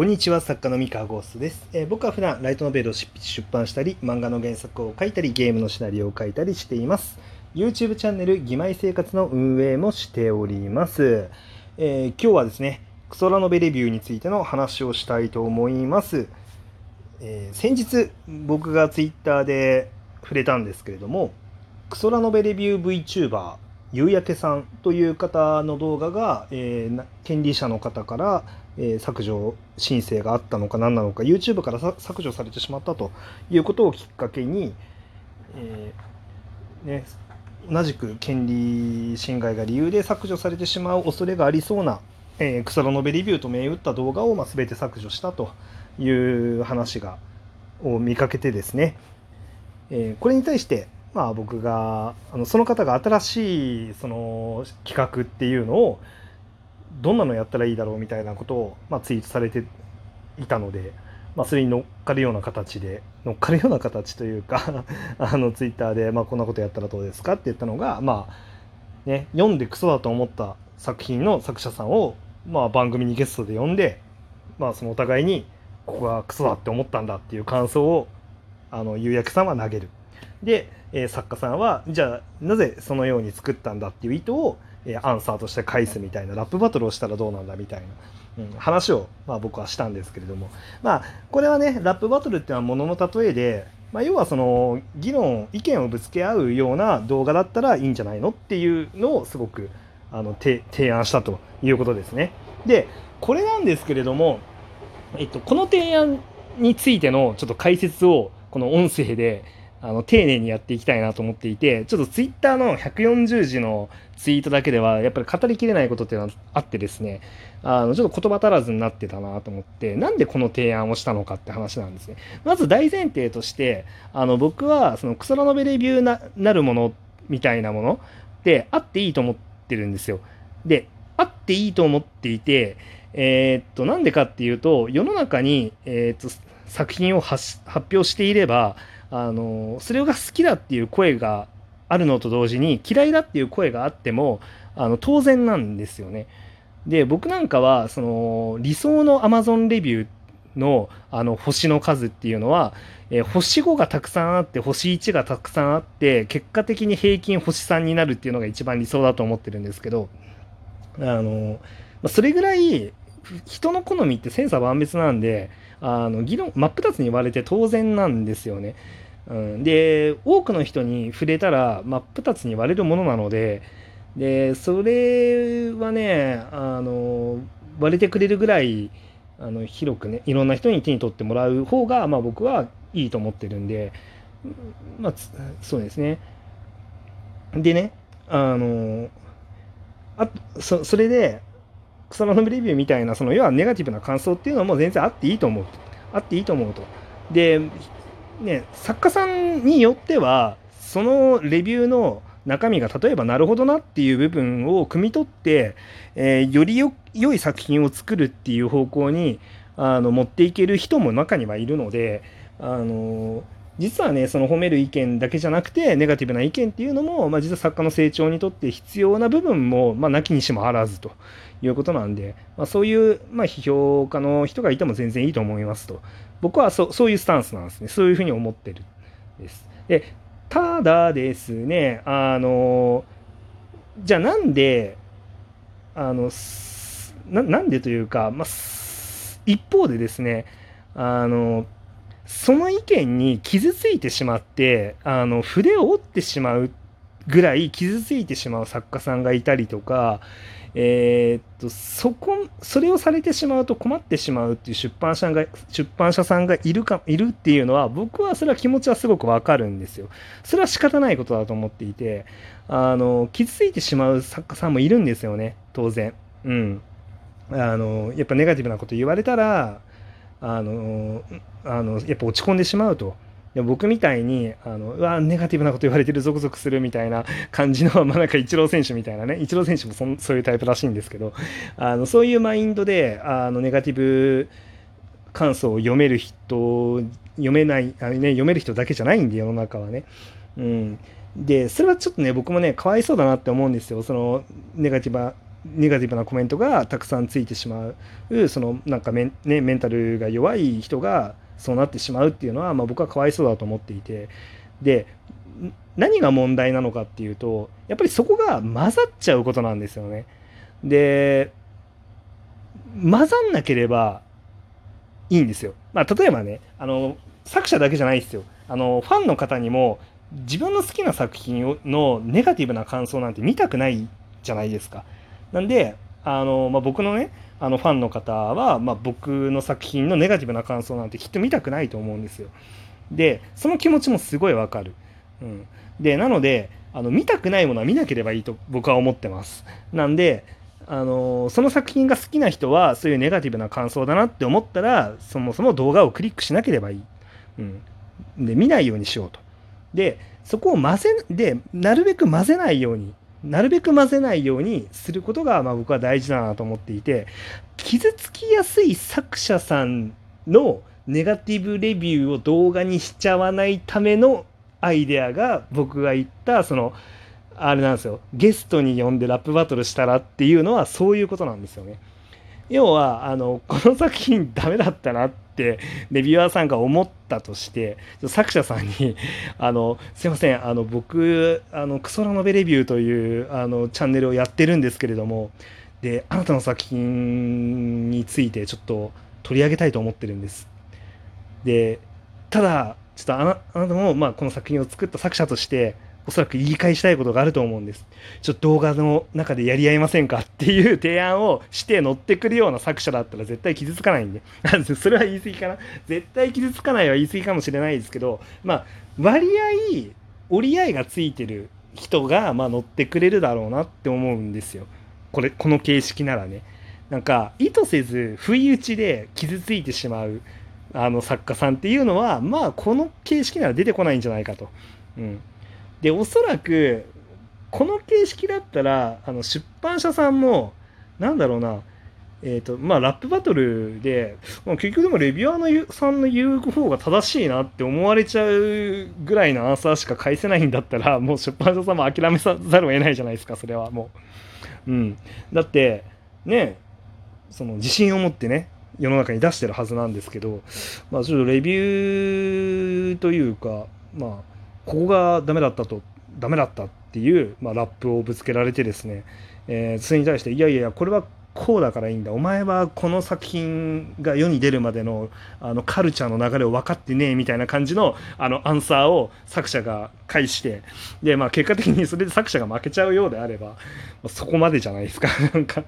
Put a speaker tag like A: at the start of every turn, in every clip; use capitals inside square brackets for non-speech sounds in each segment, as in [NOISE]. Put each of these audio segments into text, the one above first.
A: こんにちは作家の三河ゴーストです、えー僕は普段ライトノベルを執筆出版したり漫画の原作を書いたりゲームのシナリオを書いたりしています。YouTube チャンネル「義妹生活」の運営もしております、えー今日はですねクソラノベレビューについての話をしたいと思います、えー先日僕が Twitter で触れたんですけれどもクソラノベレビュー VTuber ゆうやけさんという方の動画が、えー権利者の方から、え削除申請があったのか何なのか YouTube から削除されてしまったということをきっかけに、えーね、同じく権利侵害が理由で削除されてしまう恐れがありそうな、えークソラノベレビューと銘打った動画を、まあ、全て削除したという話がを見かけてですね、えーこれに対して、まあ、僕があのその方が新しいその企画っていうのをどんなのやったらいいだろうみたいなことを、まあ、ツイートされていたので、まあ、それに乗っかるような形で乗っかるような形というか [LAUGHS] あのツイッターで、まあ、こんなことやったらどうですかって言ったのが、まあね、読んでクソだと思った作品の作者さんを、まあ、番組にゲストで呼んで、まあ、そのお互いにここがクソだって思ったんだっていう感想をあの釉薬さんは投げる。で、えー作家さんはじゃあなぜそのように作ったんだっていう意図を、えアンサーとして返すみたいなラップバトルをしたらどうなんだみたいな、うん、話を、まあ、僕はしたんですけれどもまあこれはねラップバトルっていうのはものの例えで、まあ、要はその議論意見をぶつけ合うような動画だったらいいんじゃないのっていうのをすごくあの提案したということですね。でこれなんですけれども、えっと、この提案についてのちょっと解説をこの音声であの丁寧にやっていきたいなと思っていてちょっとツイッターの140字のツイートだけではやっぱり語りきれないことっていうのはあってですねあのちょっと言葉足らずになってたなと思ってなんでこの提案をしたのかって話なんですね。まず大前提としてあの僕はそのクソラノベレビューななるものみたいなものってあっていいと思ってるんですよ。であっていいと思っていてえーっとなんでかっていうと世の中に、えーっと作品を発発表していればあのそれが好きだっていう声があるのと同時に嫌いだっていう声があってもあの当然なんですよね。で僕なんかはその理想の Amazon レビューのあの星の数っていうのは、えー星5がたくさんあって星1がたくさんあって結果的に平均星3になるっていうのが一番理想だと思ってるんですけどあのまあそれぐらい人の好みって千差万別なんであの議論真っ二つに言われて当然なんですよね。うん、で多くの人に触れたら真っ二つに割れるものなのででそれはねあの割れてくれるぐらいあの広くねいろんな人に手に取ってもらう方が、まあ、僕はいいと思ってるんで、まあ、そうですね。でねあのあそそれで草のレビューみたいなその要はネガティブな感想っていうのも全然あっていいと思うあっていいと思うと。でね、作家さんによってはそのレビューの中身が例えばなるほどなっていう部分を汲み取って、えーよりよ良い作品を作るっていう方向にあの持っていける人も中にはいるのであの実はねその褒める意見だけじゃなくてネガティブな意見っていうのも、まあ、実は作家の成長にとって必要な部分も、まあ、なきにしもあらずということなんで、まあ、そういう、ま、批評家の人がいても全然いいと思いますと。僕はそそういうスタンスなんですね。そういうふうに思ってるです。で、ただですね、あの、じゃあなんで、あの、なんでというか、まあ、一方でですね、あの、その意見に傷ついてしまって、あの、筆を折ってしまうぐらい傷ついてしまう作家さんがいたりとか、えーっとそこそれをされてしまうと困ってしまうっていう出版社が出版社さんがいるかいるっていうのは僕はそれは気持ちはすごくわかるんですよ。それは仕方ないことだと思っていてあの傷ついてしまう作家さんもいるんですよね当然。うん、あのやっぱネガティブなこと言われたらあのあのやっぱ落ち込んでしまうと。僕みたいにあのうわネガティブなこと言われてるゾクゾクするみたいな [LAUGHS] 感じの、まあ、なんかイチロー選手みたいなねイチロー選手もそそういうタイプらしいんですけど [LAUGHS] あのそういうマインドであのネガティブ感想を読める人読めないあ、ね、読める人だけじゃないんで世の中はね。うん、でそれはちょっとね僕もねかわいそうだなって思うんですよそのネガティブネガティブなコメントがたくさんついてしまうそのなんかメン,、ね、メンタルが弱い人がそうなってしまうっていうのは、まあ、僕はかわいそうだと思っていてで何が問題なのかっていうとやっぱりそこが混ざっちゃうことなんですよね。で混ざんなければいいんですよ。まあ、例えばねあの作者だけじゃないですよあのファンの方にも自分の好きな作品のネガティブな感想なんて見たくないじゃないですか。なんであの、まあ、僕のねあのファンの方は、まあ、僕の作品のネガティブな感想なんてきっと見たくないと思うんですよ。でその気持ちもすごいわかる。うん、でなのであの見たくないものは見なければいいと僕は思ってます。なんであのその作品が好きな人はそういうネガティブな感想だなって思ったらそもそも動画をクリックしなければいい。うん、で見ないようにしようと。でそこを混ぜでなるべく混ぜないようになるべく混ぜないようにすることが、まあ、僕は大事だなと思っていて傷つきやすい作者さんのネガティブレビューを動画にしちゃわないためのアイデアが僕が言ったそのあれなんですよゲストに呼んでラップバトルしたらっていうのはそういうことなんですよね。要はあのこの作品ダメだったなってレビュアーさんが思ったとして作者さんにあの「すいませんあの僕あのクソラノベレビューというあのチャンネルをやってるんですけれどもであなたの作品についてちょっと取り上げたいと思ってるんです」でただちょっとあなあなたも、まあ、この作品を作った作者としておそらく言い返したいことがあると思うんです。ちょっと動画の中でやり合いませんか？[LAUGHS] っていう提案をして乗ってくるような作者だったら絶対傷つかないんで。[LAUGHS] それは言い過ぎかな？絶対傷つかないは言い過ぎかもしれないですけど、まあ、割合、折り合いがついてる人が、まあ、乗ってくれるだろうなって思うんですよ。これ、この形式ならね。なんか、意図せず、不意打ちで傷ついてしまう、あの作家さんっていうのは、まあ、この形式なら出てこないんじゃないかと。うん。でおそらくこの形式だったらあの出版社さんもなんだろうなえーとまあ、ラップバトルで、まあ、結局でもレビュアーのさんの言う方が正しいなって思われちゃうぐらいのアンサーしか返せないんだったらもう出版社さんも諦めざるを得ないじゃないですかそれはもう。うん、だってねその自信を持ってね世の中に出してるはずなんですけど、まあ、ちょっとレビューというかまあここがダメだったとダメだったっていう、まあ、ラップをぶつけられてですね、えー、それに対していやいやこれはこうだからいいんだ。お前はこの作品が世に出るまでのあのカルチャーの流れを分かってねえみたいな感じのあのアンサーを作者が返してで、まあ、結果的にそれで作者が負けちゃうようであれば、まあ、そこまでじゃないですか [LAUGHS] なんか。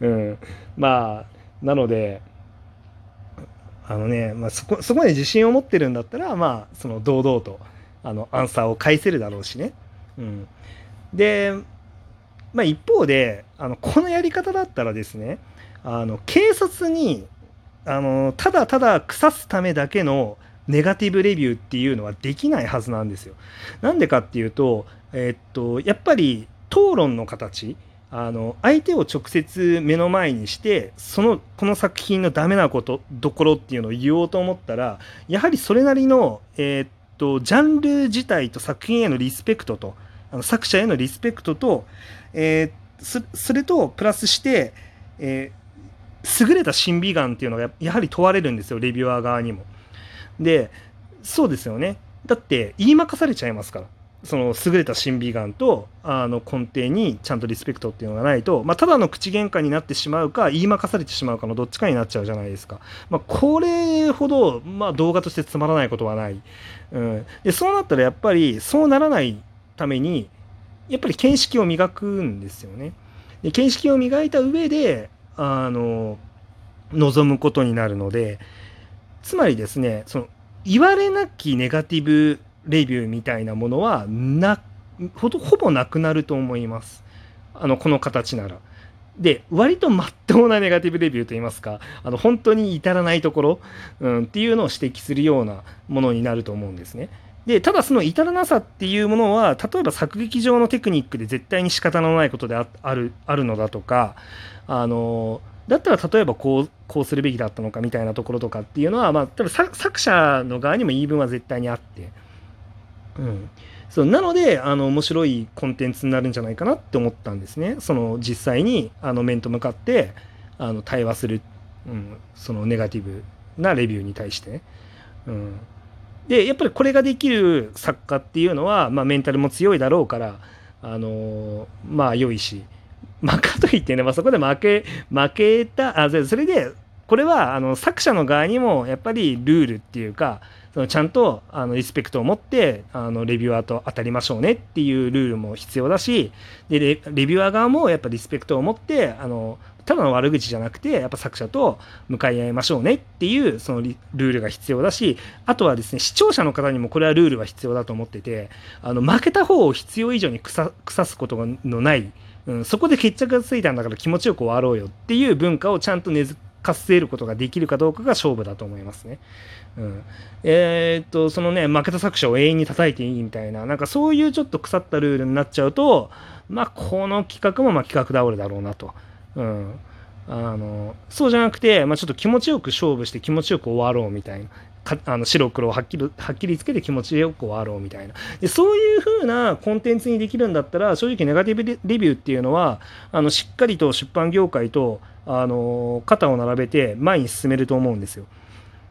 A: うん。まあなのであのね、まあ、そこそこまで自信を持ってるんだったら、まあ、その堂々とあのアンサーを返せるだろうしね。うん、で、まあ、一方であのこのやり方だったらですねあの警察にあのただただ腐すためだけのネガティブレビューっていうのはできないはずなんですよ。なんでかっていうと、え、っとやっぱり討論の形あの相手を直接目の前にしてそのこの作品のダメなことどころっていうのを言おうと思ったらやはりそれなりの、えー、っとジャンル自体と作品へのリスペクトとあの作者へのリスペクトと、えー、それとプラスして、えー、優れた審美眼っていうのがやはり問われるんですよレビュアー側にも。でそうですよねだって言いまかされちゃいますから。その優れた審美眼とあの根底にちゃんとリスペクトっていうのがないと、まあ、ただの口喧嘩になってしまうか言いまかされてしまうかのどっちかになっちゃうじゃないですか、まあ、これほど、まあ、動画としてつまらないことはない、うん、でそうなったらやっぱりそうならないためにやっぱり見識を磨くんですよね。で見識を磨いた上であの望むことになるのでつまりですね。その言われなきネガティブレビューみたいなものはなほほぼなくなると思いますあのこの形なら。で割とまっとうなネガティブレビューといいますかあの本当に至らないところ、うん、っていうのを指摘するようなものになると思うんですね。でただその至らなさっていうものは例えば作劇上のテクニックで絶対に仕方のないことであるあるのだとかあのだったら例えばこうこうするべきだったのかみたいなところとかっていうのは、まあ、多分作者の側にも言い分は絶対にあって。うん、そうなのであの面白いコンテンツになるんじゃないかなって思ったんですね。その実際にあの面と向かってあの対話する、うん、そのネガティブなレビューに対して。ね。うん。でやっぱりこれができる作家っていうのは、まあ、メンタルも強いだろうからあのまあ良いし、まあ、かといってね、まあ、そこで負け負けたあそれでこれはあの作者の側にもやっぱりルールっていうかそのちゃんとあのリスペクトを持ってあのレビュアーと当たりましょうねっていうルールも必要だしでレビュアー側もやっぱリスペクトを持ってあのただの悪口じゃなくてやっぱ作者と向かい合いましょうねっていうそのルールが必要だしあとはですね視聴者の方にもこれはルールは必要だと思っててあの負けた方を必要以上に腐すことのない、うん、そこで決着がついたんだから気持ちよく終わろうよっていう文化をちゃんと根付かせることができるかどうかが勝負だと思いますね。うん、えー、っとそのね負けた作者を永遠に叩いていいみたいななんかそういうちょっと腐ったルールになっちゃうとまあこの企画もま企画倒れだろうなと。うん、あのそうじゃなくて、まあ、ちょっと気持ちよく勝負して気持ちよく終わろうみたいな。あの白黒をはっきりはっきりつけて気持ちよく終わろうみたいなでそういう風なコンテンツにできるんだったら正直ネガティブレビューっていうのはあのしっかりと出版業界とあの肩を並べて前に進めると思うんですよ。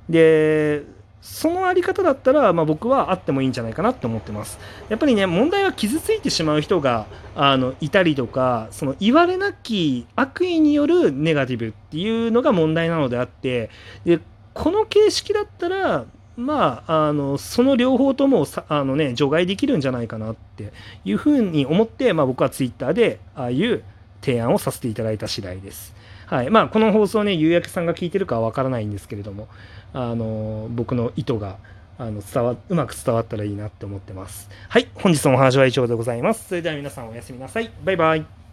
A: でそのあり方だったら、まあ、僕はあってもいいんじゃないかなって思ってます。やっぱりね、問題は傷ついてしまう人があのいたりとか、その言われなき悪意によるネガティブっていうのが問題なのであって、でこの形式だったら、まあ、あのその両方ともあの、ね、除外できるんじゃないかなっていうふうに思って、まあ、僕はツイッターでああいう提案をさせていただいた次第です。はいまあ、この放送ね、夕焼けさんが聞いてるかはわからないんですけれども、あの僕の意図があの伝わうまく伝わったらいいなって思ってます。はい、本日のお話は以上でございます。それでは皆さんおやすみなさい。バイバイ。